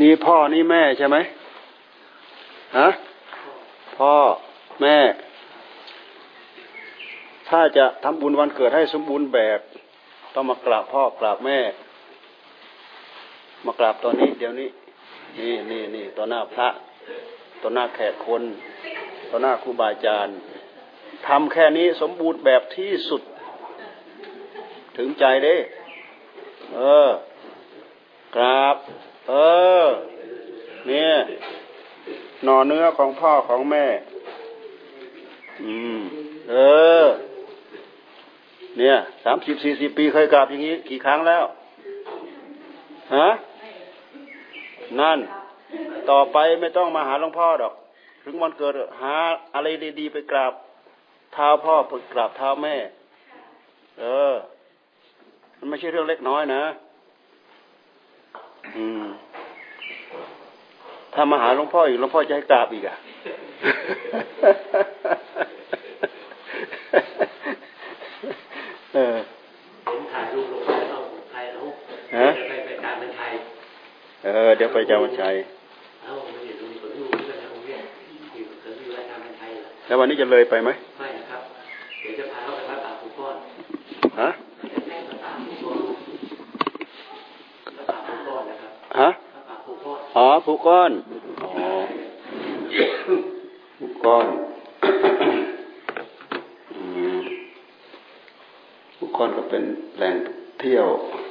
นี่พ่อนี่แม่ใช่ไหมฮะพ่อแม่ ถ้าจะทำบุญวันเกิดให้สมบูรณ์แบบ ต้องมากราบพ่อกราบแม่ มากราบตอนนี้ เดี๋ยวนี้ นี่นี่นี่ต่อหน้าพระต่อหน้าแขกคนต่อหน้าครูบาอาจารย์ทำแค่นี้สมบูรณ์แบบที่สุด ถึงใจเด้ เออกราบ เออ เนี่ย หน่อเนื้อของพ่อของแม่ อืม เออ เนี่ยสามสิบสี่สิบปีเคยกราบอย่างนี้ กี่ครั้งแล้วฮะนั่น ต่อไปไม่ต้องมาหาหลวงพ่อดอก ถึงวันเกิดหาอะไรดีๆไปกราบเท้าพ่อไปกราบเท้าแม่ เออ มันไม่ใช่เรื่องเล็กน้อยนะ อืม ถ้ามาหาหลวงพ่ออีกหลวงพ่อจะให้กราบอีกอะเออผมถ่ายรูปลงไปแล้วถ่ายรูปฮะไปไปการบัญชัยเออ เดี๋ยวไปจาบัญชัยแล้ววันนี้จะเลยไปไหมไม่นะครับ เดี๋ยวจะพาเขาไปพักอาบก้อนฮะฮะอ๋อผู ก้อนอ๋อผูกก้อนผูกก้อนก็เป็นแหล่งเที่ยว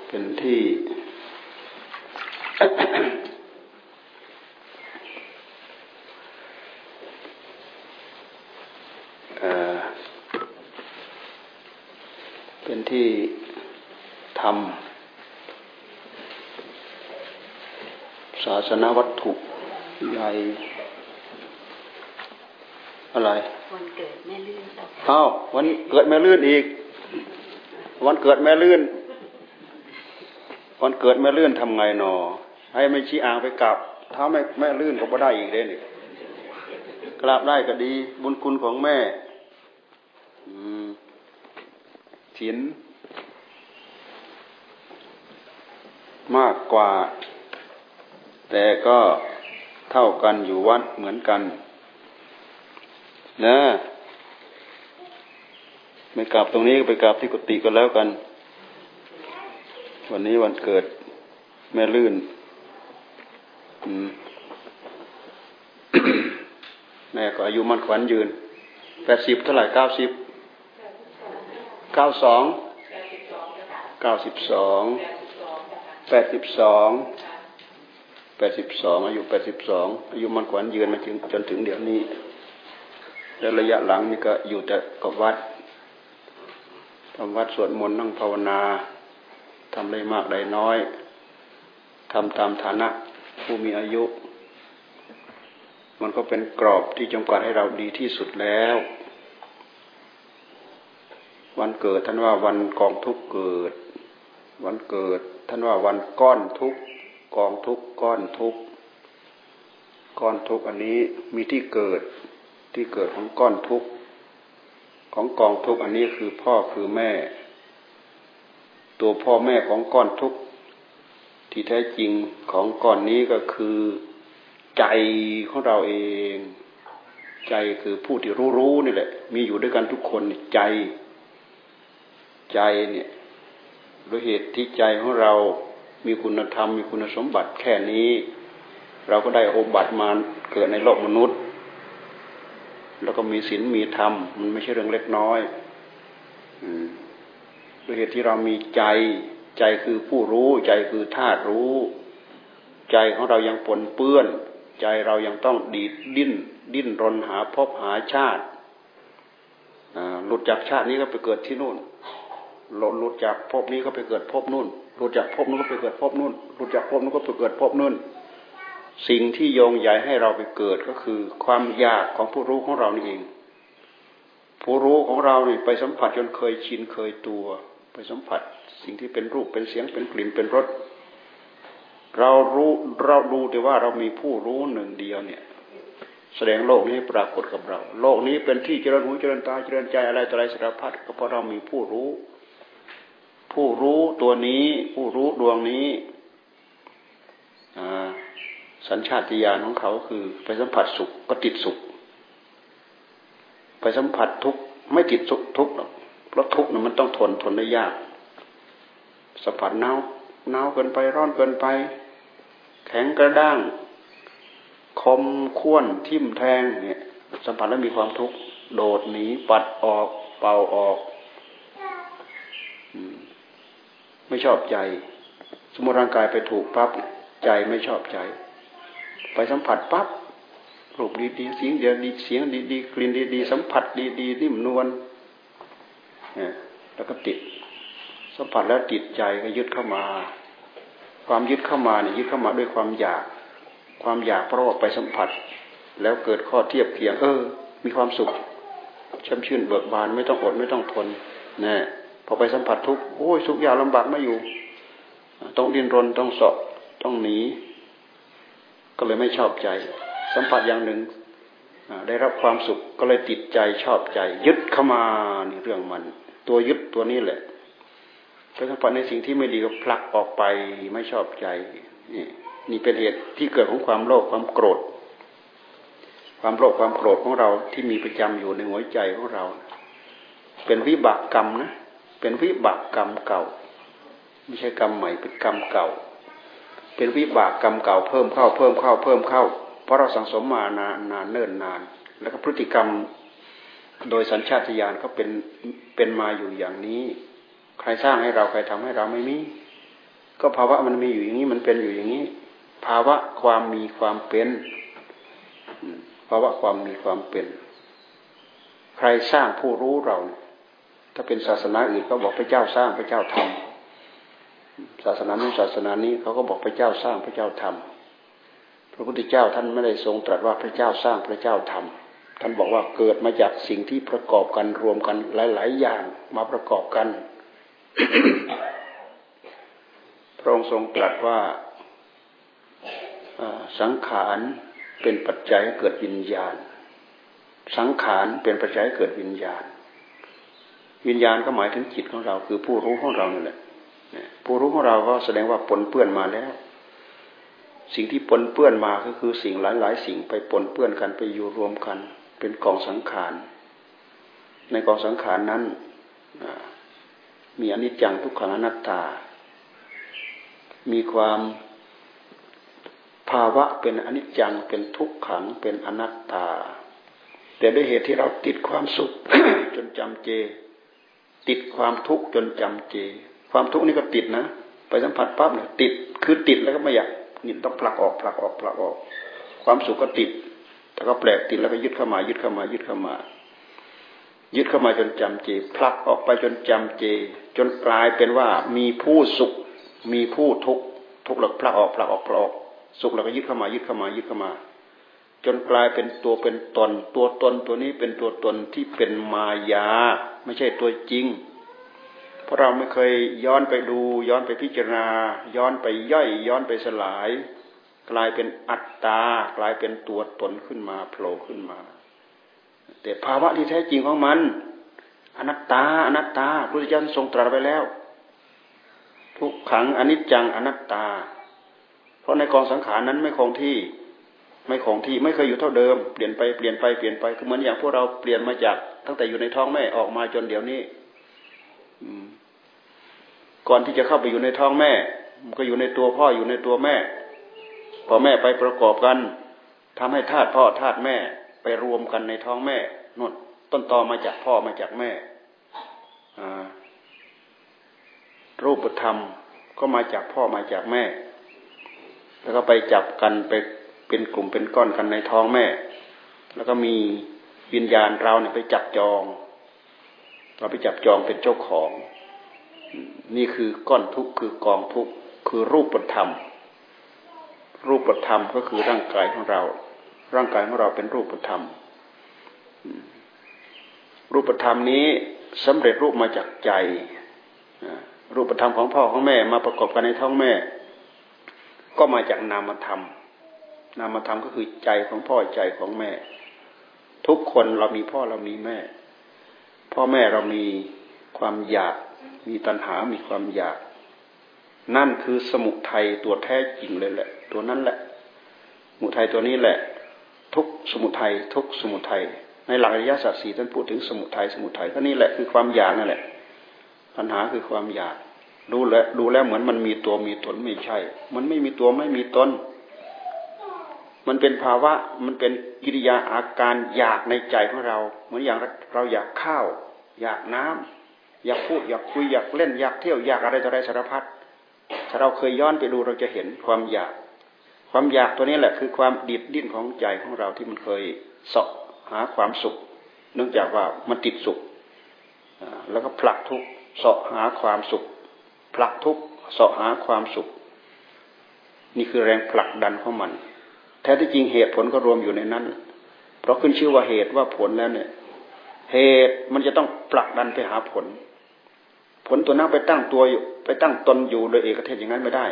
เป็นที่ เป็นที่ทำศาสนาวัต อะไรวันเกิดแม่ลื่นอ้าววันเกิดแม่ลื่นอีก วันเกิดแม่ลื่น วันเกิดแม่ลื่นทำไงหนอ ให้ไม่ชี้อ่างไปกลับ ถ้าไม่แม่ลื่นก็ไม่ได้อีกเลยนี่กราบได้ก็ดี บุญคุณของแม่ศีลมากกว่า แต่ก็ เท่ากันอยู่วัดเหมือนกันนะไม่กลับตรงนี้ก็ไปกลับที่กุฏิก็แล้วกัน วันนี้วันเกิดแม่ลื่นแม่ก็อายุมันขวัญยืนแปดสิบเท่าไหร่เก้าสิบเก้าสองเก้าสิบสองแปดสิบสอง แปดสิบสองอายุแปดสิบสองอายุมันขวัญยืนมาถึงจนถึงเดี๋ยวนี้ แล้วระยะหลังนี่ก็อยู่แต่กับวัดทำวัดสวดมนต์นั่งภาวนาทำได้มากได้น้อยทำตามฐานะผู้มีอายุ มันก็เป็นกรอบที่จำกัดให้เราดีที่สุดแล้ว วันเกิดท่านว่าวันกองทุกเกิด วันเกิดท่านว่าวันก้อนทุก กองทุกก้อนทุกก้อนทุกอันนี้มีที่เกิดที่เกิดของก้อนทุกของกองทุกอันนี้คือพ่อคือแม่ ตัวพ่อแม่ของก้อนทุกที่แท้จริงของก้อนนี้ก็คือใจของเราเอง ใจคือผู้ที่รู้รู้นี่แหละ มีอยู่ด้วยกันทุกคนใจ ใจเนี่ยด้วยเหตุที่ใจของเรา มีคุณธรรม มีคุณสมบัติแค่นี้ เราก็ได้โอบัติมาเกิดในโลกมนุษย์ แล้วก็มีศีลมีธรรม มันไม่ใช่เรื่องเล็กน้อยด้วยเหตุที่เรามีใจใจคือผู้รู้ ใจคือธาตุรู้ ใจของเรายังปนเปื้อน ใจเรายังต้องดีดดิ้น ดิ้นรนหาพบหาชาติหลุดจากชาตินี้ก็ไปเกิดที่นู่น หลุดจากภพนี้ก็ไปเกิดภพนู่นหลุดจากภพนู้นก็ไปเกิดภพนู่นหลุดจากภพนู้นก็ไปเกิดภพนู่น สิ่งที่โยงใหญ่ให้เราไปเกิดก็คือความอยากของผู้รู้ของเรานี่เอง ผู้รู้ของเราเนี่ยไปสัมผัสจนเคยชินเคยตัว ไปสัมผัส สิ่งที่เป็นรูปเป็นเสียงเป็นกลิ่นเป็นรสเรารู้เราดูแต่ว่าเรามีผู้รู้หนึ่งเดียวเนี่ยแสดงโลกนี้ปรากฏกับเรา โลกนี้เป็นที่เจริญหูเจริญตาเจริญใจอะไรต่ออะไรสารพัดก็เพราะเรามีผู้รู้ ผู้รู้ตัวนี้ ผู้รู้ดวงนี้สัญชาติญาณของเขาคือไปสัมผัสสุขก็ติดสุข ไปสัมผัสทุกข์ไม่ติดสุขทุกข์หรอกเพราะทุกข์นั้นมันต้องทนทนได้ยากสัมผัสหนาวหนาวเกินไปร้อนเกินไป แข็งกระด้าง คมข้วนทิ่มแทงเนี่ยสัมผัสแล้วมีความทุกข์โดดหนีปัดออกเป่าออก ไม่ชอบใจ สมมติร่างกายไปถูกปั๊บใจไม่ชอบใจ ไปสัมผัสปั๊บรูปดีๆเสียงเดียวดีเสียงดีๆกลิ่นดีๆสัมผัสดีๆนิ่มนวลแล้วก็ติด สัมผัสแล้วติดใจก็ยึดเข้ามา ความยึดเข้ามาเนี่ยยึดเข้ามาด้วยความอยาก ความอยากเพราะว่าไปสัมผัส แล้วเกิดข้อเทียบเคียง เออ มีความสุขช่ำชื่นเบิกบานไม่ต้องอดไม่ต้องทนนะพ อไปสัมผัสทุกข์โอ้ยทุกอย่างลำบากไม่อยู่ ต้องดิ้นรนต้องสอบต้องหนี ก็เลยไม่ชอบใจ สัมผัสอย่างหนึ่งได้รับความสุขก็เลยติดใจชอบใจ ยึดเข้ามานี่เรื่องมัน ตัวยึดตัวนี้แหละไปสัมผัสในสิ่งที่ไม่ดีก็ผลักออกไปไม่ชอบใจนี่นี่เป็นเหตุที่เกิดของความโลภความโกรธ ความโลภความโกรธของเราที่มีประจำอยู่ในหัวใจของเรา เป็นวิบากกรรมนะ เป็นวิบากกรรมเก่า ไม่ใช่กรรมใหม่เป็นกรรมเก่า เป็นวิบากกรรมเก่าเพิ่มเข้าเพิ่มเข้าเพิ่มเข้า เพราะเราสังสมมานานนานเนิ่นนาน แล้วก็พฤติกรรมโดยสัญชาตญาณก็เป็นเป็นมาอยู่อย่างนี้ ใครสร้างให้เราใครทำให้เราไม่มี ก็ภาวะมันมีอยู่อย่างนี้มันเป็นอยู่อย่างนี้ ภาวะความมีความเป็นภาวะความมีความเป็น ใครสร้างผู้รู้เรา ถ้าเป็นศาสนาอื่นเขาบอกพระเจ้าสร้างพระเจ้าทำศาสนาโนี้ศาสนานี้เขาก็บอกพระเจ้าสร้างพระเจ้าทำพระพุทธเจ้าท่านไม่ได้ทรงตรัสว่าพระเจ้าสร้างพระเจ้าทำท่านบอกว่าเกิดมาจากสิ่งที่ประกอบกันรวมกันหลาย ๆ อย่างมาประกอบกันพระองค์ทรงตรัสว่าสังขารเป็นปัจจัยเกิดวิญญาณ สังขารเป็นปัจจัยเกิดวิญญาณ วิญญาณก็หมายถึงจิตของเรา คือผู้รู้ของเรานี่แหละผู้รู้ของเราก็แสดงว่าปนเปื้อนมาแล้ว สิ่งที่ปนเปื้อนมาก็คือสิ่งหลาย ๆ สิ่งไปปนเปื้อนกันไปอยู่รวมกัน เป็นกองสังขาร ในกองสังขารนั้นมีอนิจจังทุกขังอนัตตา มีความภาวะเป็นอนิจจังเป็นทุกขังเป็นอนัตตา แต่ด้วยเหตุที่เราติดความสุข จนจำเจ ติดความทุกข์จนจำเจ ความทุกข์นี่ก็ติดนะ ไปสัมผัสปั๊บเนี่ยติด คือติดแล้วก็ไม่อยากนี่ต้องผลักออกผลักออกผลักออก ความสุขก็ติด แต่ก็แปลกติดแล้วก็ยึดเข้ามา ยึดเข้ามา ยึดเข้ามา ยึดเข้ามาจนจำเจ ผลักออกไปจนจำเจ จนกลายเป็นว่ามีผู้สุข มีผู้ทุกข์ ทุกข์แล้วผลักออกผลักออกผลักออก สุขแล้วก็ยึดเข้ามา ยึดเข้ามา ยึดเข้ามา จนกลายเป็นตัวเป็นตน ตัวตนตัวนี้เป็นตัวตนที่เป็นมายา ไม่ใช่ตัวจริง เพราะเราไม่เคยย้อนไปดู ย้อนไปพิจารณา ย้อนไปย่อย ย้อนไปสลาย กลายเป็นอัตตา กลายเป็นตัวตนขึ้นมาโผล่ขึ้นมา แต่ภาวะที่แท้จริงของมัน อนัตตา อนัตตาพระพุทธเจ้าทรงตรัสไปแล้ว ทุกขังอนิจจังอนัตตา เพราะในกองสังขารนั้นไม่คงที่ ไม่คงที่ไม่เคยอยู่เท่าเดิม เปลี่ยนไปเปลี่ยนไปเปลี่ยนไปคือเหมือนอย่างพวกเราเปลี่ยนมาจาก ตั้งแต่อยู่ในท้องแม่ออกมาจนเดี๋ยวนี้ก่อนที่จะเข้าไปอยู่ในท้องแม่ มันก็อยู่ในตัวพ่ออยู่ในตัวแม่ พอแม่ไปประกอบกันทำให้ธาตุพ่อธาตุแม่ไปรวมกันในท้องแม่นวดต้นตอมาจากพ่อมาจากแม่รูปธรรมก็มาจากพ่อมาจากแม่ แล้วก็ไปจับกันไป เป็นกลุ่มเป็นก้อนกันในท้องแม่ แล้วก็มีวิญญาณเราเนี่ยไปจับจอง เราไปจับจองเป็นเจ้าของ นี่คือก้อนทุกข์คือกองทุกข์คือรูปธรรม รูปธรรมก็คือร่างกายของเรา ร่างกายของเราเป็นรูปธรรม รูปธรรมนี้สำเร็จรูปมาจากใจ รูปธรรมของพ่อของแม่มาประกอบกันในท้องแม่ ก็มาจากนามธรรม นามธรรมก็คือใจของพ่อใจของแม่ ทุกคนเรามีพ่อเรามีแม่ พ่อแม่เรามีความอยาก มีตัณหา มีความอยาก นั่นคือสมุทัยตัวแท้จริงเลยแหละ ตัวนั้นแหละสมุทัยตัวนี้แหละ ทุกสมุทัยทุกสมุทัยในหลักอริยสัจสี่ท่านพูดถึงสมุทัยสมุทัยก็นี่แหละคือความอยากนั่นแหละปัญหาคือความอยากดูแลดูแล้วเหมือนมันมีตัวมีตนไม่ใช่ มันไม่มีตัวไม่มีตน มันเป็นภาวะมันเป็นกิริยาอาการอยากในใจของเรา เหมือนอย่างเราอยากข้าว อยากน้ำอยากพูดอยากคุยอยากเล่นอยากเที่ยวอยากอะไรต่ออะไรสารพัดถ้าเราเคยย้อนไปดูเราจะเห็นความอยาก ความอยากตัวนี้แหละคือความดิดดิ้นของใจของเราที่มันเคยเสาะหาความสุข เนื่องจากว่ามันติดสุขแล้วก็ผลักทุกเสาะหาความสุขผลักทุกเสาะหาความสุข นี่คือแรงผลักดันของมัน แท้ที่จริงเหตุผลก็รวมอยู่ในนั้น เพราะขึ้นชื่อว่าเหตุว่าผลแล้วเนี่ย เหตุมันจะต้องผลักดันไปหาผล ผลตัวนั้นไปตั้งตัวอยู่ ไปตั้งตนอยู่โดยเอกเทศอย่างนั้นไม่ได้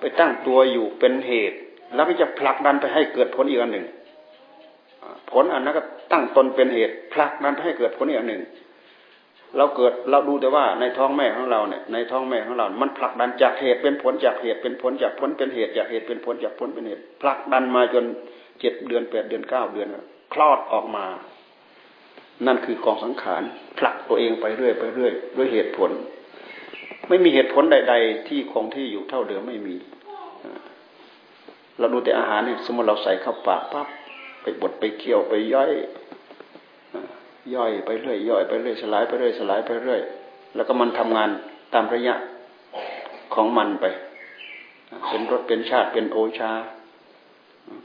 ไปตั้งตัวอยู่เป็นเหตุ แล้วก็จะผลักดันไปให้เกิดผลอีกอันหนึ่ง ผลอันนั้นก็ตั้งตนเป็นเหตุผลักดันไปให้เกิดผลอีกอันหนึ่ง เราเกิดเราดูแต่ว่าในท้องแม่ของเราเนี่ยในท้องแม่ของเรา มันผลักดันจากเหตุเป็นผลจากเหตุเป็นผลจากผลเป็นเหตุจากเหตุเป็นผลจากผลเป็นเหตุผลักดันมาจนเจ็ดเดือนแปดเดือนเก้าเดือนคลอดออกมา นั่นคือกองสังขารผลักตัวเองไปเรื่อยไปเรื่อยด้วยเหตุผล ไม่มีเหตุผลใด ๆ ที่คงที่อยู่เท่าเดิมไม่มี เราดูแต่อาหารเนี่ยสมมติเราใส่เข้าปากปั๊บไปบดไปเคี่ยวไปย่อย ย่อยไปเรื่อยย่อยไปเรื่อยสลายไปเรื่อยสลายไปเรื่อยแล้วก็มันทำงานตามระยะของมันไป เป็นรสเป็นชาติเป็นโอชา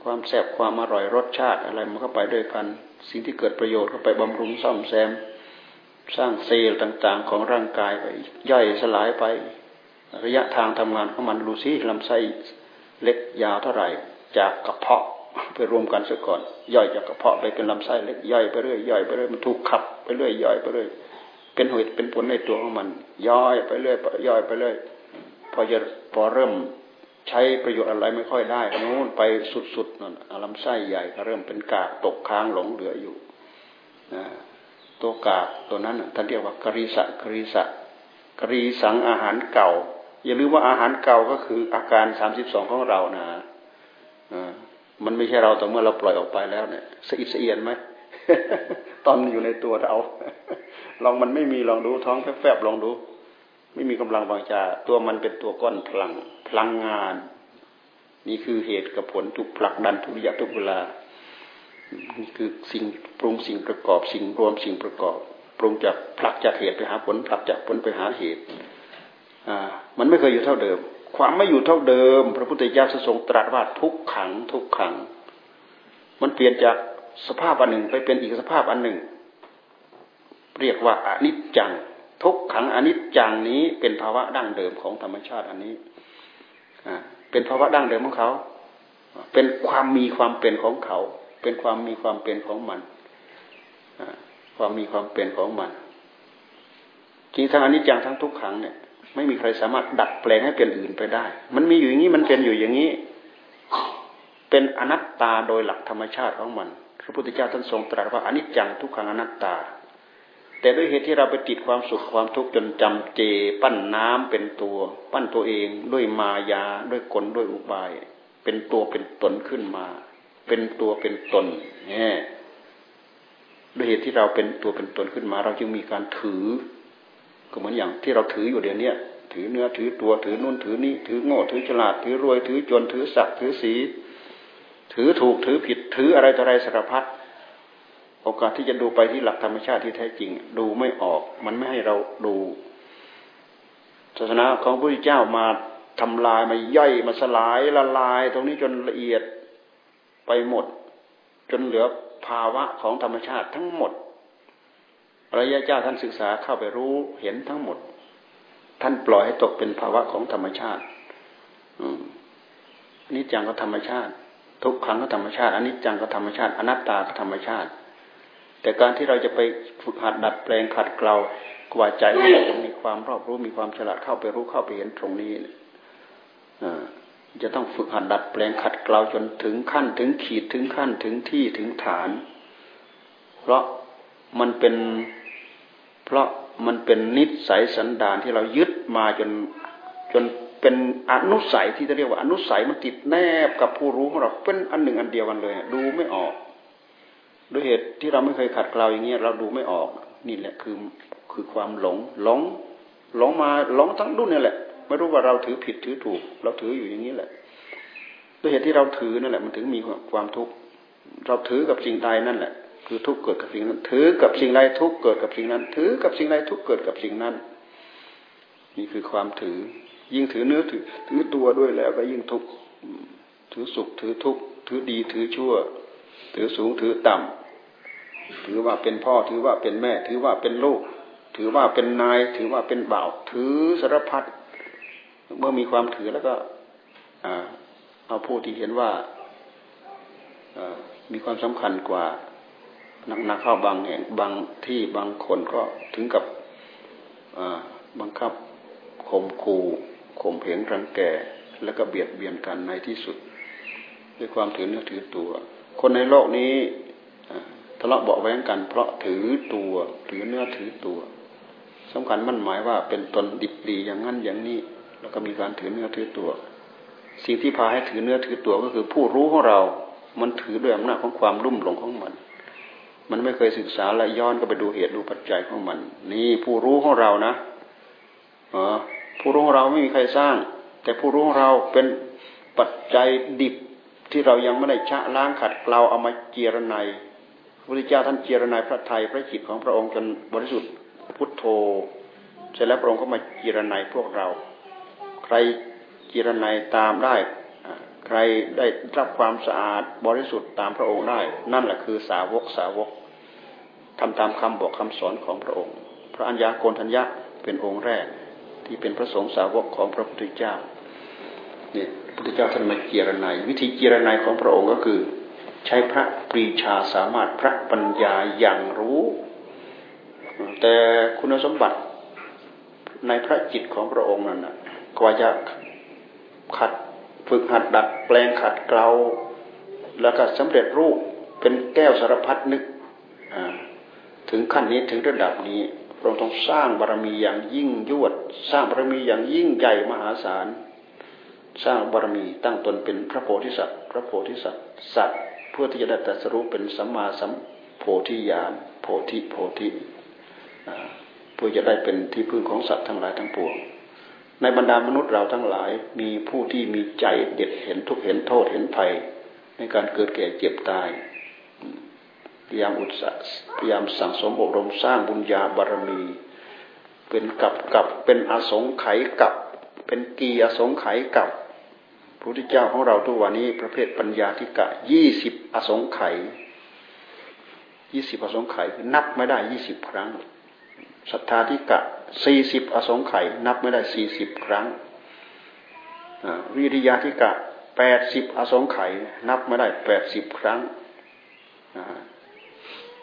ความแซบความอร่อยรสชาติอะไรมันก็ไปด้วยกัน สิ่งที่เกิดประโยชน์ก็ไปบำรุงซ่อมแซม สร้างเซลล์ต่างๆ ของร่างกายไป ย่อยสลายไป ระยะทางทำงานของมันดูซิลำไส้เล็กยาวเท่าไหร่ จากกระเพาะ ไปรวมกันเสียก่อน ย่อยจากกระเพาะไปเป็นลำไส้เล็กย่อยไปเรื่อยย่อยไปเรื่อยมันถูกขับไปเรื่อยย่อยไปเรื่อยเป็นเหตุเป็นผลในตัวของมัน ย่อยไปเรื่อยย่อยไปเรื่อยพอจะพอเริ่มใช้ประโยชน์อะไรไม่ค่อยได้นู้นไปสุดๆนั่นลำไส้ใหญ่ก็เริ่มเป็นกากตกค้างหลงเหลืออยู่นะตัวกากตัวนั้นท่านเรียกว่ากริสะกริสะกรีสังอาหารเก่า อย่าลืมว่าอาหารเก่าก็คืออาการสามสิบสองของเรานะ มันไม่ใช่เราแต่เมื่อเราปล่อยออกไปแล้วเนี่ยสะอิดสะเอียนไหมตอนอยู่ในตัวเราลองมันไม่มีลองดูท้องแฟบๆลองดู ไม่มีกำลังบางจาตัวมันเป็นตัวก้อนพลังพลังงาน นี่คือเหตุกับผลทุกผลักดันทุกอย่าทุกเวลานี่คือสิ่งปรุงสิ่งประกอบ สิ่งรวมสิ่งประกอบ ปรุงจากผลักจากเหตุไปหาผลผลักจากผลไปหาเหตุ อ่า มันไม่เคยอยู่เท่าเดิม ความไม่อยู่เท่าเดิม พระพุทธเจ้าทรงตรัสว่าทุกขัง ทุกขัง มันเปลี่ยนจากสภาพอันหนึ่งไปเป็นอีกสภาพอันหนึ่ง เรียกว่าอนิจจัง ทุกขังอนิจจังนี้เป็นภาวะดั้งเดิมของธรรมชาติอันนี้เป็นภาวะดั้งเดิมของเขา เป็นความมีความเป็นของเขา เป็นความมีความเป็นของมันความมีความเป็นของมันจริงทั้งอนิจจังทั้งทุกขังเนี่ย ไม่มีใครสามารถดัดแปลงให้เป็นอื่นไปได้ มันมีอยู่อย่างนี้มันเป็นอยู่อย่างนี้ เป็นอนัตตาโดยหลักธรรมชาติของมันพระพุทธเจ้าท่านทรงตรัสว่าอนิจจังทุกขังอนัตตา แต่ด้วยเหตุที่เราไปติดความสุขความทุกข์จนจำเจ ปั้นน้ำเป็นตัว ปั้นตัวเองด้วยมายาด้วยกลด้วยอุบาย เป็นตัวเป็นตนขึ้นมา เป็นตัวเป็นตนเนี่ยด้วยเหตุที่เราเป็นตัวเป็นตนขึ้นมา เราจึงมีการถือ ก็เหมือนอย่างที่เราถืออยู่เดี๋ยวนี้ถือเนื้อถือตัวถือนู่นถือนี้ถือโง่ถือฉลาดถือรวยถือจนถือศักดิ์ถือสี ถือถูกถือผิดถืออะไรต่ออะไรสารพัดโอกาสที่จะดูไปที่หลักธรรมชาติที่แท้จริง ดูไม่ออกมันไม่ให้เราดูศาสนาของพระพุทธเจ้ามาทำลายมาย่อยมาสลายละลาย ตรงนี้จนละเอียดไปหมด จนเหลือภาวะของธรรมชาติทั้งหมด พระยะเจ้าท่านศึกษาเข้าไปรู้เห็นทั้งหมด ท่านปล่อยให้ตกเป็นภาวะของธรรมชาติอันนี้จังก็ธรรมชาติ ทุกครั้งก็ธรรมชาติอันนี้จังก็ธรรมชาติ อนัตตาก็ธรรมชาติ แต่การที่เราจะไปฝึกหัดดัดแปลงขัดเกลากว่าใจเราจะมีความรอบรู้มีความฉลาดเข้าไปรู้เข้าไปเห็นตรงนี้จะต้องฝึกหัดดัดแปลงขัดเกลาจนถึงขั้นถึงขีดถึงขั้นถึงที่ถึงฐาน เพราะ มันเป็นเพราะมันเป็นนิสัยสันดานที่เรายึดมาจนจนเป็นอนุสัยที่จะเรียกว่าอนุสัยมันติดแนบกับผู้รู้ของเราเป็นอันหนึ่งอันเดียวกันเลยดูไม่ออกด้วยเหตุที่เราไม่เคยขัดเกลาอย่างเงี้ยเราดูไม่ออกนี่แหละคือคือความหลงหลงหลงมาหลงทั้งรุ่นนี่แหละ ไม่รู้ว่าเราถือผิดถือถูก เราถืออยู่อย่างนี้แหละด้วยเหตุที่เราถือนั่นแหละ มันถึงมีความทุกข์เราถือกับสิ่งใดนั่นแหละ คือทุกเกิดกับสิ่งนั้น ถือกับสิ่งใดทุกเกิดกับสิ่งนั้น ถือกับสิ่งใดทุกเกิดกับสิ่งนั้น นี่คือความถือ ยิ่งถือเนื้อถือถือตัวด้วยแล้วก็ยิ่งทุกถือสุขถือทุกถือดีถือชั่ว ถือสูงถือต่ำถือว่าเป็นพ่อถือว่าเป็นแม่ ถือว่าเป็นลูก ถือว่าเป็นนาย ถือว่าเป็นบ่าว ถือสารพัดเมื่อมีความถือแล้วก็เอาผู้ที่เห็นว่ามีความสำคัญกว่า นักนักเข้าบางแห่งบางที่บางคนก็ถึงกับบังคับข่มขู่ข่มเหงรังแกแล้วก็เบียดเบียนกันในที่สุด ด้วยความถือเนื้อถือตัว คนในโลกนี้ทะเลาะเบาแว้งกัน เพราะถือตัวถือเนื้อถือตัวสำคัญมั่นหมายว่าเป็นตนดิบดีอย่างนั้นอย่างนี้ แล้วก็มีการถือเนื้อถือตัว สิ่งที่พาให้ถือเนื้อถือตัวก็คือผู้รู้ของเรา มันถือด้วยอำนาจของความรุ่มหลงของมัน มันไม่เคยศึกษาและย้อนก็ไปดูเหตุดูปัจจัยของมัน นี่ผู้รู้ของเรานะเออผู้รู้ของเราไม่มีใครสร้าง แต่ผู้รู้ของเราเป็นปัจจัยดิบที่เรายังไม่ได้ชะล้างขัดเกลาเอามาเจรไนพระพุทธเจ้าท่านเจรไนพระไทยพระจิตของพระองค์จนบริสุทธิ์พุทโธเสร็จแล้วพระองค์ก็มาเจรไนพวกเรา ใครเจรไนตามได้ ใครได้รับความสะอาดบริสุทธิ์ตามพระองค์ได้ นั่นแหละคือสาวกสาวกทำตามคำบอกคำสอนของพระองค์ พระอัญญาโกณทัญญะเป็นองค์แรก ที่เป็นพระสงฆ์สาวกของพระพุทธเจ้าเนี่ยพระพุทธเจ้าท่านมาเกียรนายวิธีเกียรนายของพระองค์ก็คือ ใช้พระปรีชาสามารถพระปัญญาอย่างรู้ แต่คุณสมบัติในพระจิตของพระองค์นั้นกว่าจะขัด ฝึกหัดดัดแปลงขัดเกลาแล้วก็สำเร็จรูปเป็นแก้วสารพัดนึกถึงขั้นนี้ถึงระดับนี้เราต้องสร้างบารมีอย่างยิ่งยวด สร้างบารมีอย่างยิ่งใหญ่มหาศาล สร้างบารมีตั้งตนเป็นพระโพธิสัตว์ พระโพธิสัตว์สัตว์เพื่อที่จะได้ตรัสรู้เป็นสัมมาสัมโพธิญาณโพธิโพธิเพื่อจะได้เป็นที่พึ่งของสัตว์ทั้งหลายทั้งปวง ในบรรดามนุษย์เราทั้งหลาย มีผู้ที่มีใจเด็ดเห็นทุกเห็นโทษเห็นภัย ในการเกิดแก่เจ็บตายพยายามอุตสาห์พยายามสั่งสมอบรมสร้างบุญญาบารมี เป็นกับกับเป็นอสงไขยกับ เป็นกีอสงไขยกับพระพุทธเจ้าของเราทุกวันนี้ประเภทปัญญาธิกะยี่สิบอสงไขยยี่สิบอสงไขยนับไม่ได้ยี่สิบครั้งศรัทธาธิกะ สี่สิบอสงไขยนับไม่ได้สี่สิบครั้งวิริยาธิกะแปดสิบอสงไขยนับไม่ได้แปดสิบครั้ง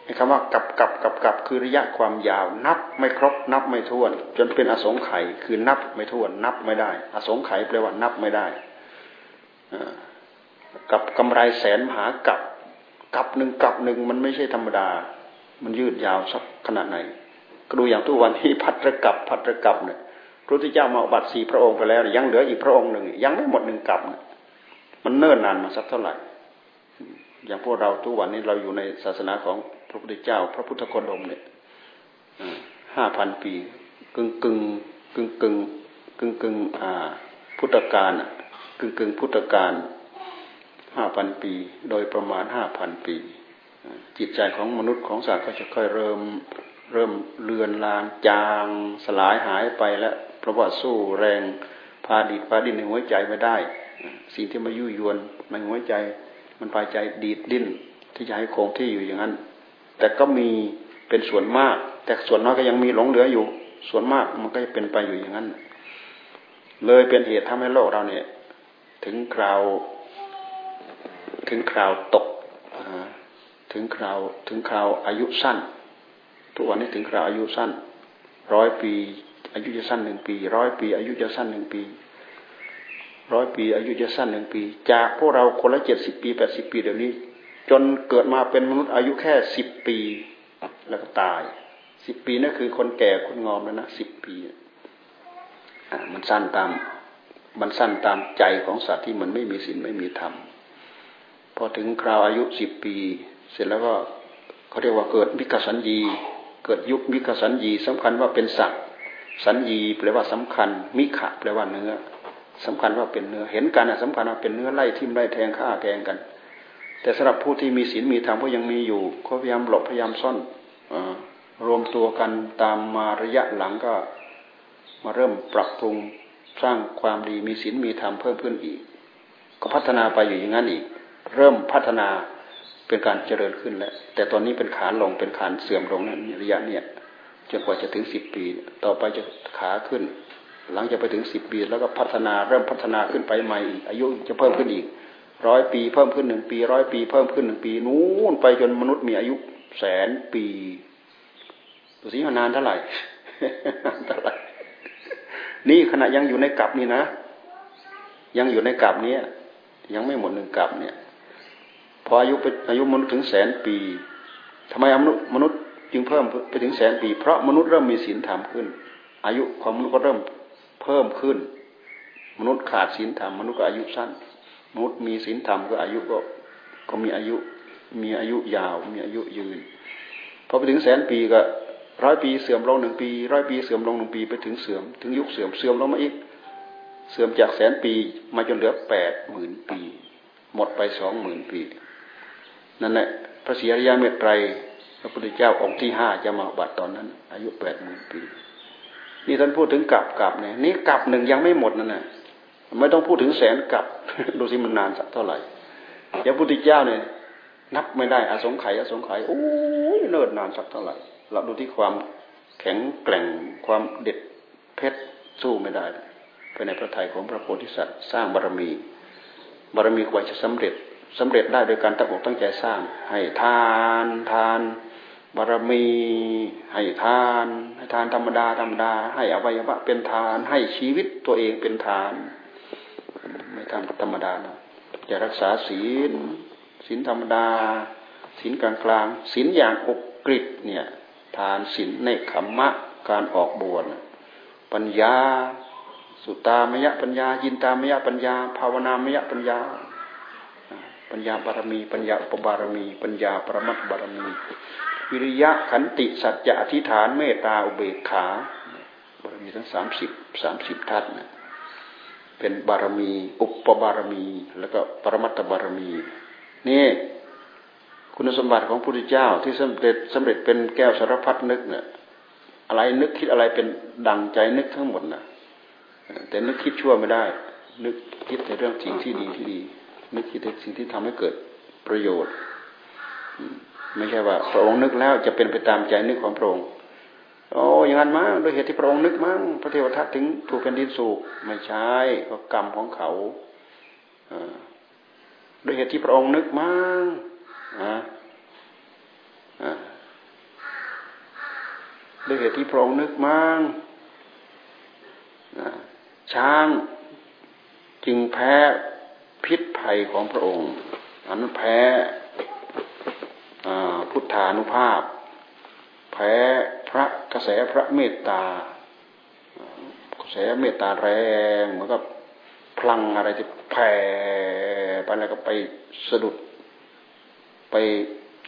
ไอ้คำว่ากับกับกับกับคือระยะความยาว นับไม่ครบ นับไม่ถ้วน จนเป็นอสงไขยคือนับไม่ถ้วน นับไม่ได้ อสงไขยแปลว่านับไม่ได้กับกำไรแสนมหากับกับหนึ่งกับหนึ่งมันไม่ใช่ธรรมดา มันยืดยาวสักขนาดไหน ก็ดูอย่างทุกวันที่พัดระกับพัดระกับเนี่ยพระพุทธเจ้ามาบัตรสี่พระองค์ไปแล้ว ยังเหลืออีกพระองค์หนึ่ง ยังไม่หมดหนึ่งกับมันเนิ่นนานมาสักเท่าไหร่ อย่างพวกเราทุกวันนี้เราอยู่ในศาสนาของพระพุทธเจ้า พระพุทธโคดมเนี่ยห้าพันปี กึ่งกึ่งกึ่งกึ่งกึ่งกึ่งอ่า พุทธกาลกึ่งกึ่งพุทธกาลห้าพันปี โดยประมาณห้าพันปี จิตใจของมนุษย์ของสัตว์ก็จะค่อยเริ่ม เริ่มเลือนลางจางสลายหายไปแล้วเพราะว่าสู้แรงพาดิดพาดินในหัวใจไม่ได้ สิ่งที่มายุ่ยวนในหัวใจ มันพาใจดีดดิ้นที่จะให้คงที่อยู่อย่างนั้น แต่ก็มีเป็นส่วนมาก แต่ส่วนน้อยก็ยังมีหลงเหลืออยู่ ส่วนมากมันก็จะเป็นไปอยู่อย่างนั้น เลยเป็นเหตุทำให้โลกเราเนี่ย ถึงคราว ถึงคราวตกถึงคราวถึงคราวอายุสั้น ทุกวันนี้ถึงคราวอายุสั้นร้อยปี อายุจะสั้นหนึ่งปีร้อยปี อายุจะสั้นหนึ่งปีร้อยปี อายุจะสั้นหนึ่งปี จากพวกเราคนละเจ็ดสิบปีแปดสิบปีเดี๋ยวนี้ จนเกิดมาเป็นมนุษย์อายุแค่สิบปี แล้วก็ตายสิบปีนั่นคือคนแก่คนงอมแล้วนะสิบปีอ่ามันสั้นตาม มันสั้นตามใจของสัตว์ที่มันไม่มีศีลไม่มีธรรมพอถึงคราวอายุสิบปี เสร็จแล้วก็เขาเรียกว่าเกิดมิกสัญญี เกิดยุคมิกสัญญีสำคัญว่าเป็นสัตว์สัญญีแปลว่าสำคัญ มิขะแปลว่าเนื้อสำคัญว่าเป็นเนื้อ เห็นกันสำคัญว่าเป็นเนื้อไล่ทิ่มไล่แทงฆ่าแกงกัน แต่สำหรับผู้ที่มีศีลมีธรรมก็ยังมีอยู่เขาพยายามหลบพยายามซ่อนอรวมตัวกันตามมาระยะหลังก็มาเริ่มปรับปรุงสร้างความดีมีศีลมีธรรมเพิ่มขึ้นอีก ก็พัฒนาไปอยู่อย่างนั้นอีก เริ่มพัฒนา เป็นการเจริญขึ้นแล้ว แต่ตอนนี้เป็นขาลงเป็นขาเสื่อมลงนั้นระยะเนี่ยจนกว่าจะถึงสิบปี ต่อไปจะขาขึ้น หลังจะไปถึงสิบปี แล้วก็พัฒนาเริ่มพัฒนาขึ้นไปใหม่อีกอายุจะเพิ่มขึ้นอีกร้อยปีเพิ่มขึ้นหนึ่งปีร้อยปีเพิ่มขึ้นหนึ่งปีนู้นไปจนมนุษย์มีอายุแสนปีดูสินานเท่าไหร่เท่าไหร่นี่ขณะยังอยู่ในกับนี่นะ ยังอยู่ในกับนี้ยังไม่หมดหนึ่งกับเนี่ย พออายุไปอายุมนุษย์ถึงแสนปีทำไมมนุษย์มนุษย์จึงเพิ่มไปถึงแสนปี เพราะมนุษย์เริ่มมีศีลธรรมขึ้น อายุของมนุษย์ก็เริ่มเพิ่มขึ้น มนุษย์ขาดศีลธรรมมนุษย์ก็อายุสั้น มนุษย์มีศีลธรรมก็อายุก็ก็มีอายุมีอายุยาว มีอายุยืนพอไปถึงแสนปีก็ร้อยปีเสื่อมลงหนึ่งปีร้อยปีเสื่อมลงหนึ่งปีไปถึงเสื่อมถึงยุคเสื่อมเสื่อมลงมาอีก เสื่อมจากแสนปีมาจนเหลือแปดหมื่นปี หมดไปสองหมื่นปี นั่นแหละพระศรีอริยเมตไตรพระพุทธเจ้าองค์ที่ห้าจะมาบัตรตอนนั้น อายุแปดหมื่นปี นี่ท่านพูดถึงกลับกลับเนี่ยนี่กลับหนึ่งยังไม่หมดนั่นแหละไม่ต้องพูดถึงแสนกลับดูสิมันนานสักเท่าไหร่พระพุทธเจ้าเนี่ย นับไม่ได้อสงไขยอสงไขยโอ้ยเนิ่นนานสักเท่าไหร่ เราดูที่ความแข็งแกร่งความเด็ดเพชรสู้ไม่ได้ภายในพระทัยของพระโพธิสัตว์สร้างบารมี บารมีกว่าจะสำเร็จ สำเร็จได้โดยการตั้งอกตั้งใจสร้าง ให้ทานทานบารมี ให้ทาน ให้ทานธรรมดาธรรมดา ให้อวัยวะเป็นทาน ให้ชีวิตตัวเองเป็นทาน ไม่ทำธรรมดานะจะรักษาศีลศีลธรรมดาศีลกลางกลางศีลอย่างอกกริบเนี่ยทานศีลในขมมะการออกบวชปัญญา สุตามยะปัญญายินตามยะปัญญา ภาวนามยะปัญญา ปัญญาบารมี ปัญญาปบารมี ปัญญาปรมัตบารมี วิริยะขันติสัจจะอธิษฐานเมตตาอุเบกขาบารมีทั้งสามสิบสามสิบทัศนะเป็นบารมี อุปบารมี แล้วก็ปรมัตบารมี นี่คุณสมบัติของพระพุทธเจ้าที่สำเร็จสำเร็จเป็นแก้วสารพัดนึกเนี่ยอะไรนึกคิดอะไรเป็นดังใจนึกทั้งหมดนะแต่นึกคิดชั่วไม่ได้ นึกคิดในเรื่องสิ่งที่ดีที่ดี นึกคิดในสิ่งที่ทำให้เกิดประโยชน์ ไม่ใช่ว่าพระองค์นึกแล้วจะเป็นไปตามใจนึกของพระองค์โอ้อย่างนั้นมั้งโดยเหตุที่พระองค์นึกมั้งพระเทวทัตถึงถูกแผ่นดินสูบไม่ใช่ก็กรรมของเขาโดยเหตุที่พระองค์นึกมั้งนะด้วยเหตุที่พระองค์นึกมั่งช้างจึงแพ้ พิษภัยของพระองค์ อันแพ้พุทธานุภาพ แพ้พระกระแสพระเมตตากระแสเมตตาแรงเหมือนกับพลังอะไรที่แผ่ไปแล้วก็ไปสะดุด ไป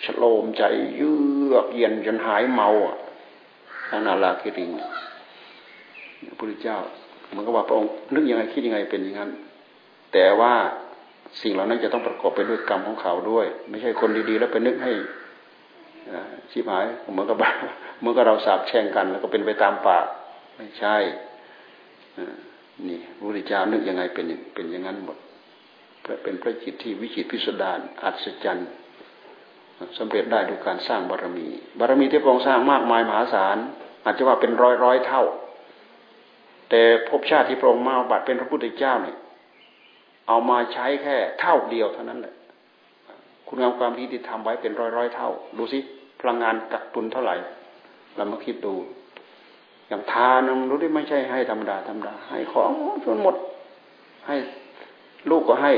ฉโลมใจเยือกเย็นจนหายเมาอะอนาลาคิริงพระพุทธเจ้าเหมือนกับว่าพระองค์นึกยังไงคิดยังไงเป็นอย่างนั้น แต่ว่า สิ่งเหล่านั้นจะต้องประกอบไปด้วยกรรมของเขาด้วย ไม่ใช่คนดีๆ แล้วไปนึกให้ชิบหายเหมือนกับเมื่อกับเราสาบแช่งกัน แล้วก็เป็นไปตามปากไม่ใช่นี่พระพุทธเจ้านึกยังไงเป็นเป็นอย่างนั้นหมดเป็นพระจิตที่วิจิตพิสดารอัศจรรย์สำเร็จได้ด้วยการสร้างบารมี บารมีที่พระองค์สร้างมากมายมหาศาลอาจจะว่าเป็นร้อยร้อยเท่า แต่ภพชาติที่พระองค์มาบัติเป็นพระพุทธเจ้าเนี่ย เอามาใช้แค่เท่าเดียวเท่านั้นแหละคุณงามความดีที่ทำไว้เป็นร้อยร้อยเท่า ดูสิพลังงานกักตุนเท่าไหร่ เรามาคิดดู อย่างทานรู้ได้ไม่ใช่ให้ธรรมดาธรรมดา ให้ของจนหมด ให้ลูกก็ให้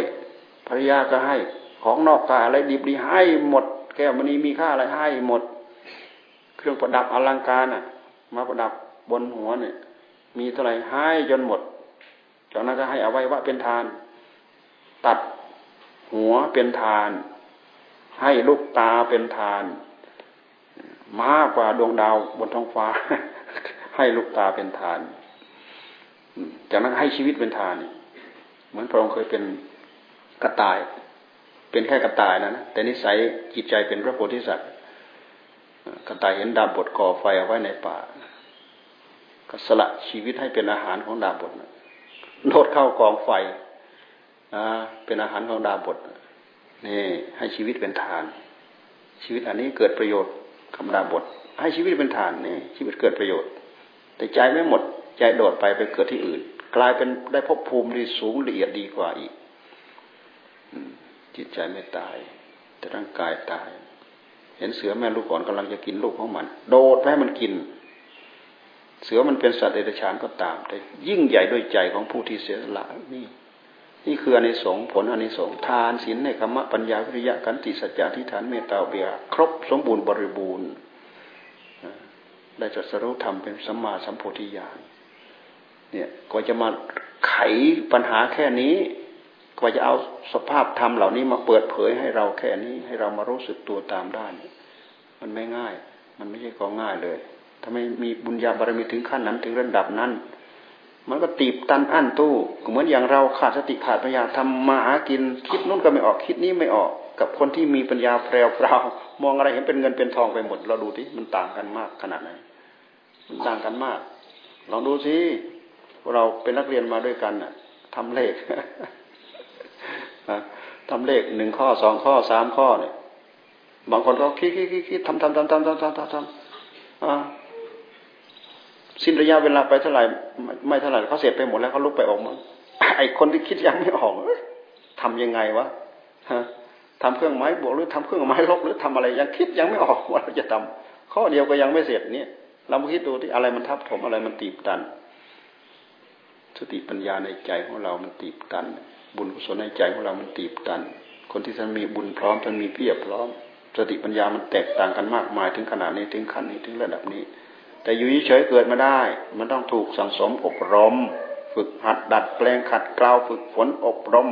ภรรยาก็ให้ ของนอกกายอะไรดีบดีให้หมด แก้วมณีมีค่าอะไรให้หมด เครื่องประดับอลังการอะ มาประดับบนหัวเนี่ย มีเท่าไหร่ให้จนหมดจากนั้นก็ให้อวัยวะเป็นทาน ตัดหัวเป็นทาน ให้ลูกตาเป็นทาน มากกว่าดวงดาวบนท้องฟ้า ให้ลูกตาเป็นทาน จากนั้นให้ชีวิตเป็นทาน เหมือนพระองค์เคยเป็นกระต่าย เป็นแค่กระต่ายนะนะแต่นิสัยจิตใจเป็นพระโพธิสัตว์กระต่ายเห็นดาบบทก่อไฟเอาไว้ในป่าก็สละชีวิตให้เป็นอาหารของดาบทโดดเข้ากองไฟ เป็นอาหารของดาบทนี่ให้ชีวิตเป็นทาน ชีวิตอันนี้เกิดประโยชน์คำดาบท ให้ชีวิตเป็นทานนี่ชีวิตเกิดประโยชน์ แต่ใจไม่หมด ใจโดดไปไปเกิดที่อื่น กลายเป็นได้พบภูมิที่สูงละเอียดดีกว่าอีกจิตใจไม่ตาย แต่ร่างกายตาย เห็นเสือแม่ลูกอ่อนกำลังจะกินลูกของมัน โดดไปให้มันกิน เสือมันเป็นสัตว์เดรัจฉานก็ตาม แต่ยิ่งใหญ่ด้วยใจของผู้ที่เสียสละนี่ นี่คืออนิสงส์ผลอนิสงส์ทานศีลในคำมะปัญญาวิริยะกันติสัจจะทิฏฐานเมตตาเบียครบสมบูรณ์บริบูรณ์ได้จัดสรุธรรมเป็นสัมมาสัมโพธิญาณเนี่ยก็จะมาไขปัญหาแค่นี้ก็จะเอาสภาพธรรมเหล่านี้มาเปิดเผยให้เราแค่นี้ ให้เรามารู้สึกตัวตามได้มันไม่ง่าย มันไม่ใช่ของง่ายเลย ถ้าไม่มีบุญญาบารมีถึงขั้นนั้นถึงระดับนั้น มันก็ตีบตันอั้นตู้เหมือนอย่างเราขาดสติขาดปัญญาทำมาหากิน คิดนู้นก็ไม่ออกคิดนี้ไม่ออก กับคนที่มีปัญญาแปรวเรามองอะไรเห็นเป็นเงินเป็นทองไปหมด เราดูที่มันต่างกันมากขนาดไหนมันต่างกันมากลองดูสิเราเป็นนักเรียนมาด้วยกันน่ะทำเลขทำเลขหนึ่งข้อสองข้อสามข้อเนี่ย บางคนก็คิดคิดคิดทำทำทำทำทำทำทำทำ สิ้นระยะเวลาไปเท่าไหร่ไม่เท่าไหร่เขาเสร็จไปหมดแล้วเขาลุกไปออกมาไอคนที่คิดยังไม่ออกทํำยังไงวะฮะทำเครื่องไม้บวกหรือทำเครื่องไม้ลบหรือทำอะไรยังคิดยังไม่ออกว่าเราจะทำข้อเดียวก็ยังไม่เสร็จเนี่ยเรามาคิดดูที่อะไรมันทับถมอะไรมันตีบตัน สติปัญญาในใจของเรามันตีบตัน บุญกุศลในใจของเรามันตีบตัน คนที่ท่านมีบุญพร้อมท่านมีเพียบพร้อม สติปัญญามันแตกต่างกันมากมายถึงขนาดนี้ถึงขั้นนี้ถึงระดับนี้ แต่อยู่เฉยเกิดมาได้ มันต้องถูกสังสมอบรม ฝึกหัดดัดแปลงขัดเกลาฝึกฝนอบรม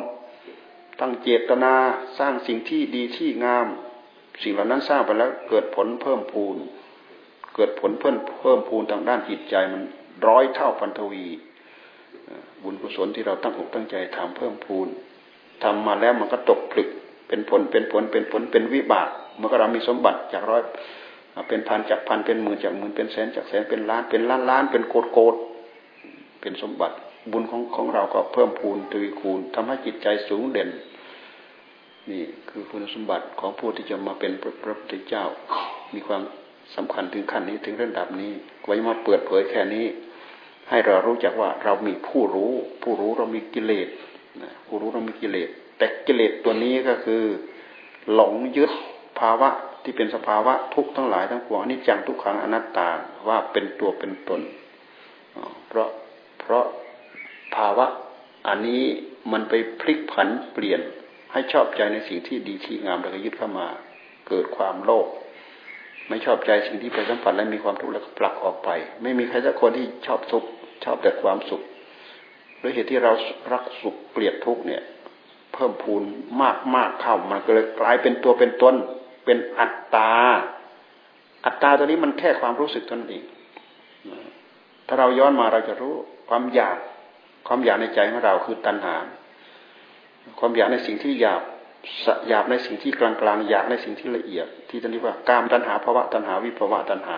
ตั้งเจตนาสร้างสิ่งที่ดีที่งาม สิ่งเหล่านั้นสร้างไปแล้วเกิดผลเพิ่มพูน เกิดผลเพิ่มเพิ่มพูนทางด้านจิตใจมันร้อยเท่าพันทวี บุญกุศลที่เราตั้งอกตั้งใจทำเพิ่มพูนทำมาแล้วมันก็ตกผลึกเป็นผลเป็นผลเป็นผลเป็นวิบากเมื่อเรามีสมบัติจากร้อย เป็นพันจากพันเป็นหมื่นจากหมื่นเป็นแสนจากแสนเป็นล้านเป็นล้านล้านเป็นโกดโกดเป็นสมบัติบุญของของเราก็เพิ่มพูนทวีคูณทำให้จิตใจสูงเด่น นี่คือคุณสมบัติของผู้ที่จะมาเป็นพระพุทธเจ้า มีความสำคัญถึงขั้นนี้ถึงระดับนี้ไว้มาเปิดเผยแค่นี้ ให้เรารู้จักว่าเรามีผู้รู้ ผู้รู้เรามีกิเลสผู้รู้เรามีกิเลสแต่กิเลสตัวนี้ก็คือ หลงยึดภาวะ ที่เป็นสภาวะทุกทั้งหลายทั้งปวงอนิจจังทุกขังอนัตตาว่าเป็นตัวเป็นตน เพราะเพราะภาวะอันนี้มันไปพลิกผันเปลี่ยนให้ชอบใจในสิ่งที่ดีที่งามแล้วก็ยึดเข้ามาเกิดความโลภไม่ชอบใจสิ่งที่ไปสัมผัสและมีความทุกข์แล้วก็ผลักออกไป ไม่มีใครสักคนที่ชอบสุขชอบแต่ความสุขด้วยเหตุที่เรารักสุขเกลียดทุกข์เนี่ย เพิ่มพูนมากมากเข้ามันก็เลยกลายเป็นตัวเป็นตน เป็นอัตตา อัตตาตัวนี้มันแค่ความรู้สึกตนเองถ้าเราย้อนมาเราจะรู้ความอยาก ความอยากในใจของเราคือตัณหา ความอยากในสิ่งที่หยาบอยากในสิ่งที่กลางๆอยากในสิ่งที่ละเอียด ที่ท่านเรียกว่ากามตัณหาภาวะตัณหาวิภาวะตัณหา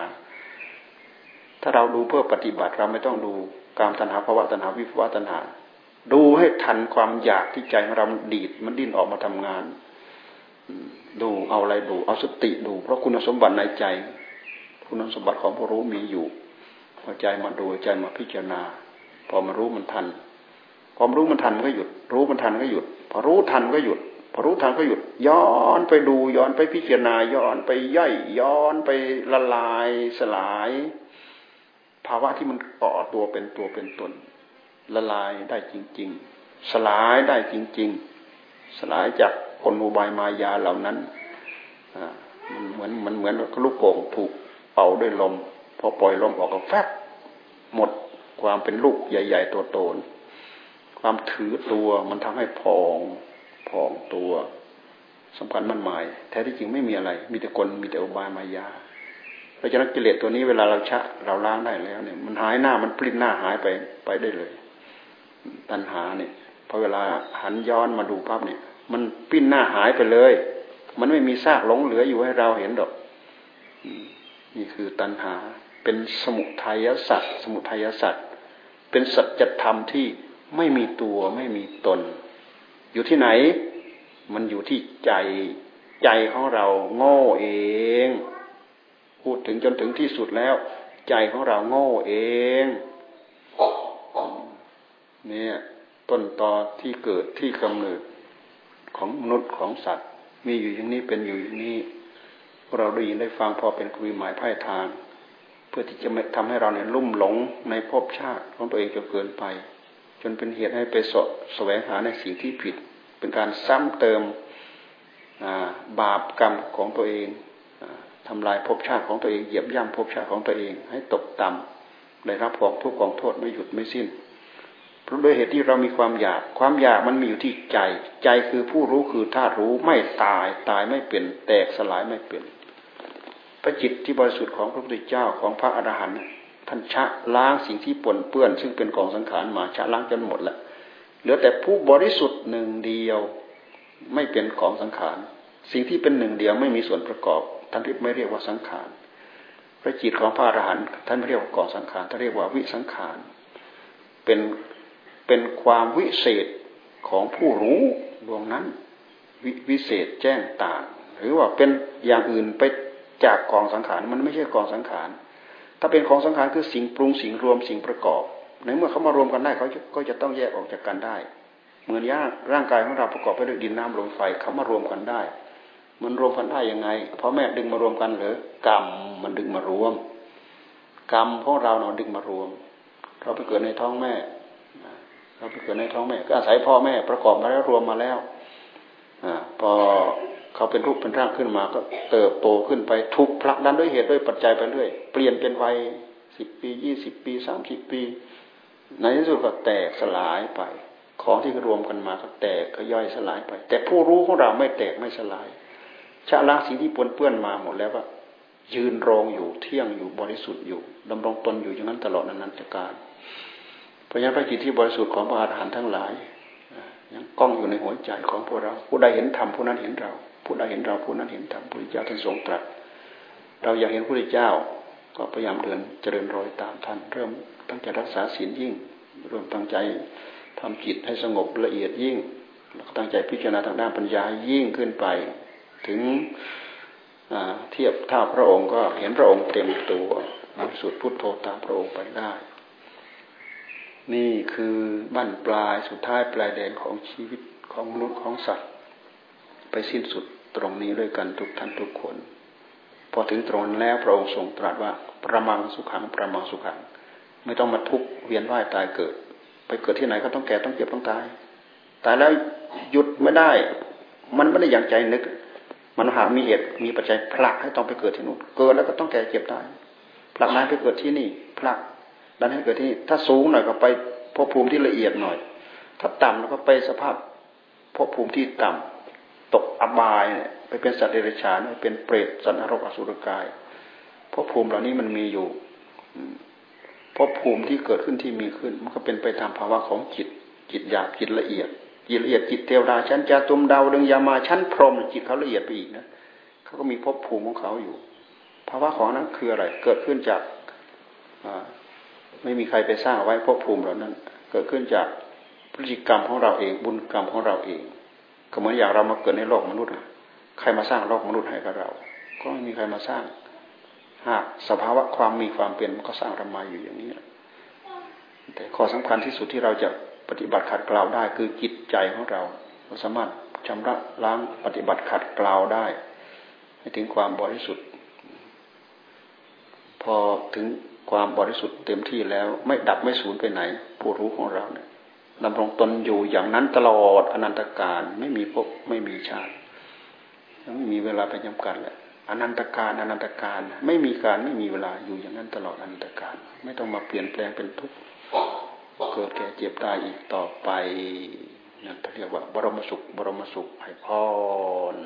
ถ้าเราดูเพื่อปฏิบัติเราไม่ต้องดูกามตัณหาภาวะตัณหาวิภาวะตัณหา ดูให้ทันความอยากที่ใจของเรามันดีดมันดิ้นออกมาทำงาน ดูเอาอะไรดู เอาสติดู เพราะคุณสมบัติในใจ คุณสมบัติของผู้รู้มีอยู่พอใจมาดูใจมาพิจารณา พอมารู้มันทันพอรู้มันทันมันก็หยุด รู้มันทันก็หยุด พอรู้ทันก็หยุด พอรู้ทันก็หยุด ย้อนไปดูย้อนไปพิจารณาย้อนไปย่อยย้อนไปละลายสลาย ภาวะที่มันเกาะตัวเป็นตัวเป็นตน ละลายได้จริง ๆ สลายได้จริง ๆ สลายจาก คนอุบายมายาเหล่านั้นมันเหมือนมันเหมือนลูกโป่งถูกเป่าด้วยลม พอปล่อยลมออกก็แฟบหมดความเป็นลูกใหญ่ๆตัวโตนความถือตัวมันทำให้พองพองตัวสำคัญมันหมาย แท้ที่จริงไม่มีอะไร มีแต่กลมีแต่อุบายมายาเพราะฉะนั้นกิเลสตัวนี้เวลาเราชะ เราล้างได้แล้วเนี่ย มันหายหน้ามันปลิ้นหน้าหายไปไปได้เลย ตัณหาเนี่ยพอเวลาหันย้อนมาดูปั๊บเนี่ย มันปิ้นหน้าหายไปเลย มันไม่มีซากหลงเหลืออยู่ให้เราเห็นดอกนี่คือตัณหา เป็นสมุทัยสัตว์สมุทัยสัตว์เป็นสัจธรรมที่ไม่มีตัวไม่มีตน อยู่ที่ไหน มันอยู่ที่ใจใจของเราโง่เอง พูดถึงจนถึงที่สุดแล้ว ใจของเราโง่เอง เนี่ย ต้นตอที่เกิดที่กำเนิด ของมนุษย์ของสัตว์ มีอยู่อย่างนี้เป็นอยู่อย่างนี้ เราได้ยินได้ฟังพอเป็นคุยหมายไพ่ทาง เพื่อที่จะไม่ทำให้เราเนี่ยลุ่มหลงในภพชาติของตัวเองจนเกินไป จนเป็นเหตุให้ไปสแสวงหาในสิ่งที่ผิด เป็นการซ้ำเติมบาปกรรมของตัวเองทำลายภพชาติของตัวเองเหยียบย่ำภพชาติของตัวเอง ให้ตกต่ำได้รับกองทุกข์กองโทษไม่หยุดไม่สิ้น โดยเหตุที่เรามีความอยาก ความอยากมันมีอยู่ที่ใจ ใจคือผู้รู้คือธาตุรู้ไม่ตายตายไม่เป็น แตกสลายไม่เป็น พระจิตที่บริสุทธิ์ของพระพุทธเจ้าของพระอรหันต์ท่านชะล้างสิ่งที่ปนเปื้อน ซึ่งเป็นกองสังขารมาชะล้างจนหมดแล้วเหลือแต่ผู้บริสุทธิ์หนึ่งเดียวไม่เป็นของสังขาร สิ่งที่เป็นหนึ่งเดียวไม่มีส่วนประกอบท่านไม่เรียกว่าสังขารพระจิตของพระอรหันต์ท่านไม่เรียกว่ากองสังขารท่านเรียกว่าวิสังขารเป็น เป็นความวิเศษของผู้รู้ดวงนั้น ววิเศษแจ้งต่าง หรือว่าเป็นอย่างอื่นไปจากกองสังขารมันไม่ใช่กองสังขารถ้าเป็นของสังขารคือสิ่งปรุงสิ่งรวมสิ่งประกอบในเมื่อเขามารวมกันได้เขาก็จะต้องแยกออกจากกันได้ เหมือนย่างร่างกายของเราประกอบไปด้วยดินน้ำลมไฟเขามารวมกันได้ มันรวมกันได้ยังไงเพราะแม่ดึงมารวมกันหรือกรรมมันดึงมารวม กรรมของเราเนาะดึงมารวม เราไปเกิดในท้องแม่ เราไปเกิดในท้องแม่ก็อาศัยพ่อแม่ประกอบมาแล้วรวมมาแล้วอพอเขาเป็นรูปเป็นร่างขึ้นมา ก็เติบโตขึ้นไปทุกผลักดันด้วยเหตุด้วยปัจจัยไปเรื่อยเปลี่ยนเป็นวัยสิบปียี่สิบปีสามสิบปี ในที่สุดก็แตกสลายไป ของที่รวมกันมาก็แตกก็ย่อยสลายไป แต่ผู้รู้ของเราไม่แตกไม่สลายชะล้างสิ่งที่ปนเปื้อนมาหมดแล้วว่ายืนรองอยู่เที่ยงอยู่บริสุทธิ์อยู่ดำรงตนอยู่อย่างนั้นตลอดนันตการ เพราะฉะนั้นพระจิตที่บริสุทธิ์ของพระอรหันต์ทั้งหลายยังก้องอยู่ในหัวใจของพวกเรา ผู้ใดเห็นธรรมผู้นั้นเห็นเรา ผู้ใดเห็นเราผู้นั้นเห็นธรรมพระเจ้าท่านทรงตรัส เราอยากเห็นพระเจ้าก็พยายามเดินเจริญรอยตามท่านเริ่มตั้งใจรักษาศีลยิ่งเริ่มตั้งใจทำจิตให้สงบละเอียดยิ่งแล้วก็ตั้งใจพิจารณาทางด้านปัญญายิ่งขึ้นไป ถึงเทียบเท่าพระองค์ก็เห็นพระองค์เต็มตัวสุดพุทโธตามพระองค์ไปได้ นี่คือบั้นปลายสุดท้ายปลายแดนของชีวิตของมนุษย์ของสัตว์ ไปสิ้นสุดตรงนี้ด้วยกันทุกท่านทุกคน พอถึงตรงนั้นแล้วพระองค์ทรงตรัสว่าประมังสุขังประมังสุขัง ไม่ต้องมาทุกเวียนว่ายตายเกิด ไปเกิดที่ไหนก็ต้องแก่ต้องเจ็บต้องตายตายแล้วหยุดไม่ได้ มันไม่ได้อย่างใจนึก มันหามีเหตุมีปัจจัยผลักให้ต้องไปเกิดที่นู่นเกิดแล้วก็ต้องแก่เจ็บตายผลักนั้นไปเกิดที่นี่ผลัก ดันให้เกิดที่ ถ้าสูงหน่อยก็ไปภพภูมิที่ละเอียดหน่อย ถ้าต่ำแล้วก็ไปสภาพภพภูมิที่ต่ำตกอบายเนี่ยไปเป็นสัตว์เดรัจฉานไปเป็นเปรตสัตว์นรกอสุรกายภพภูมิเหล่านี้มันมีอยู่ภพภูมิที่เกิดขึ้นที่มีขึ้น มันก็เป็นไปตามภาวะของจิต จิตหยาบจิตละเอียดจิตละเอียดจิตเทวดาชั้นจาตุมดาวดึงยามาชั้นพรหมจิตเขาละเอียดไปอีกนะเขาก็มีภพภูมิของเขาอยู่ภาวะของนั้นคืออะไร เกิดขึ้นจาก ไม่มีใครไปสร้างไว้ภพภูมิเหล่านั้น เกิดขึ้นจากพฤติกรรมของเราเอง บุญกรรมของเราเอง ก็เหมือนอย่างเรามาเกิดในโลกมนุษย์ใครมาสร้างโลกมนุษย์ให้กับเรา ก็ไม่มีใครมาสร้าง หากสภาวะความมีความเป็นมันก็สร้างธรรมาอยู่อย่างนี้แต่ข้อสำคัญที่สุดที่เราจะปฏิบัติขัดเกลาได้คือจิตใจของเราเราสามารถชำระล้างปฏิบัติขัดเกลาได้ ให้ถึงความบริสุทธิ์ พอถึง ความบริสุทธิ์เต็มที่แล้ว ไม่ดับไม่สูญไปไหน ผู้รู้ของเราเนี่ยดำรงตนอยู่อย่างนั้นตลอดอนันตการไม่มีภพไม่มีชาติไม่มีเวลาไปจำกัดแหละอนันตการอนันตการไม่มีการไม่มีเวลาอยู่อย่างนั้นตลอดอนันตการ ไม่ต้องมาเปลี่ยนแปลงเป็นทุกข์เกิดแก่เจ็บตายอีกต่อไปนั่นเขาเรียกว่า บรมสุข บรมสุขให้พร